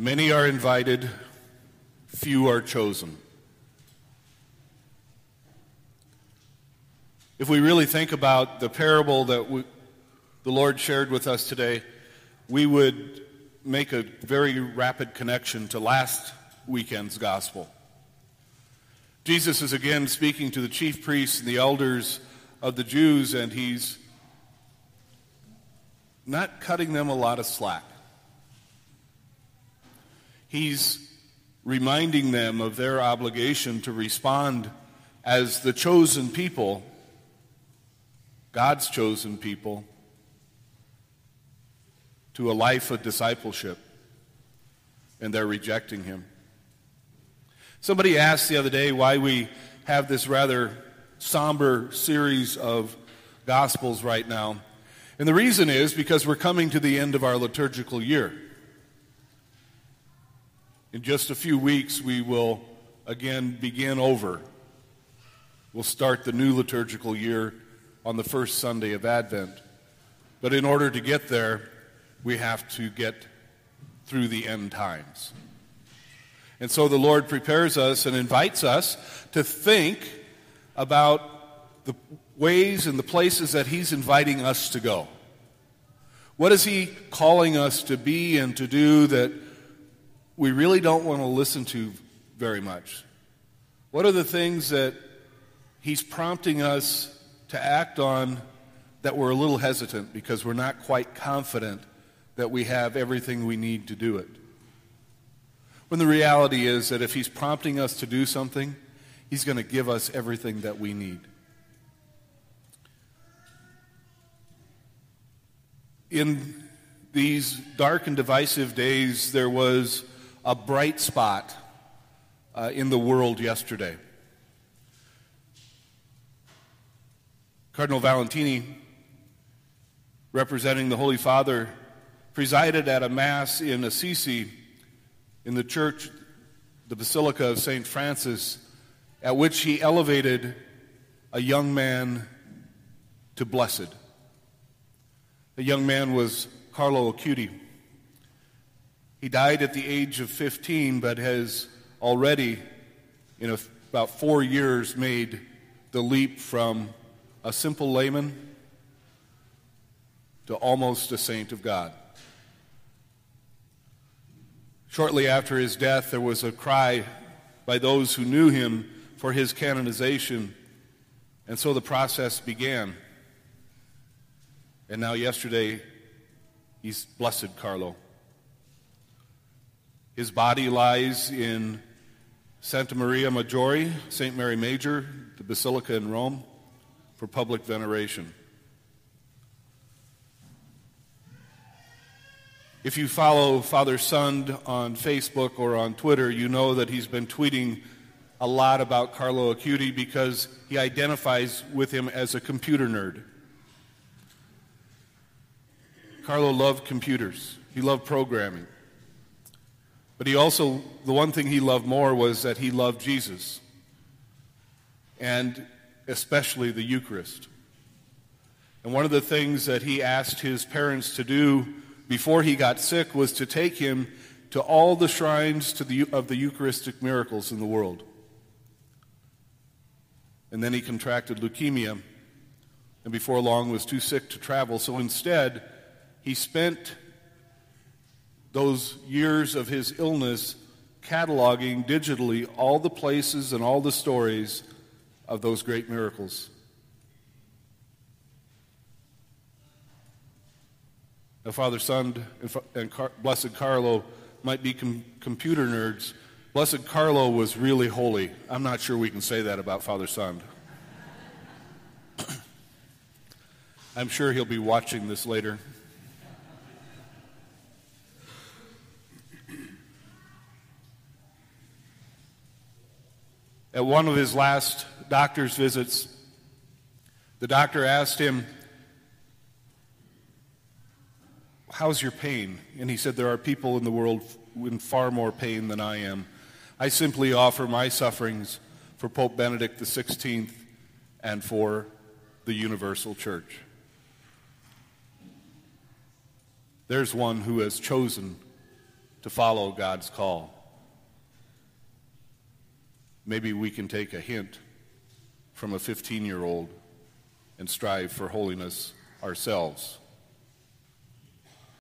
Many are invited, few are chosen. If we really think about the parable that we, the Lord shared with us today, we would make a very rapid connection to last weekend's gospel. Jesus is again speaking to the chief priests and the elders of the Jews, and he's not cutting them a lot of slack. He's reminding them of their obligation to respond as the chosen people, God's chosen people, to a life of discipleship, and they're rejecting him. Somebody asked the other day why we have this rather somber series of Gospels right now. And the reason is because we're coming to the end of our liturgical year. In just a few weeks, we will again begin over. We'll start the new liturgical year on the first Sunday of Advent. But in order to get there, we have to get through the end times. And so the Lord prepares us and invites us to think about the ways and the places that He's inviting us to go. What is He calling us to be and to do that we really don't want to listen to very much? What are the things that He's prompting us to act on that we're a little hesitant because we're not quite confident that we have everything we need to do it? When the reality is that if He's prompting us to do something, He's going to give us everything that we need. In these dark and divisive days, there was a bright spot uh, in the world yesterday. Cardinal Valentini, representing the Holy Father, presided at a Mass in Assisi in the church, the Basilica of St. Francis at which he elevated a young man to blessed. The young man was Carlo Acutis. He died at the age of 15, but has already, in a, about four years, made the leap from a simple layman to almost a saint of God. Shortly after his death, there was a cry by those who knew him for his canonization. And so the process began. And now, yesterday, he's blessed Carlo. His body lies in Santa Maria Maggiore, St. Mary Major, the Basilica in Rome, for public veneration. If you follow Father Sund on Facebook or on Twitter, you know that he's been tweeting a lot about Carlo Acutis because he identifies with him as a computer nerd. Carlo loved computers, he loved programming. But he also, the one thing he loved more was that he loved Jesus, and especially the Eucharist. And one of the things that he asked his parents to do before he got sick was to take him to all the shrines the, of the Eucharistic miracles in the world and then he contracted leukemia and before long was too sick to travel. So instead, he spent those years of his illness cataloging digitally all the places and all the stories of those great miracles. Now, Father Sund and Car- Blessed Carlo might be com- computer nerds, Blessed Carlo was really holy. I'm not sure we can say that about Father Sund. I'm sure he'll be watching this later. At one of his last doctor's visits, the doctor asked him, How's your pain? And he said, There are people in the world in far more pain than I am. I simply offer my sufferings for Pope Benedict XVI and for the universal church. There's one who has chosen to follow God's call. Maybe we can take a hint from a 15 year old and strive for holiness ourselves.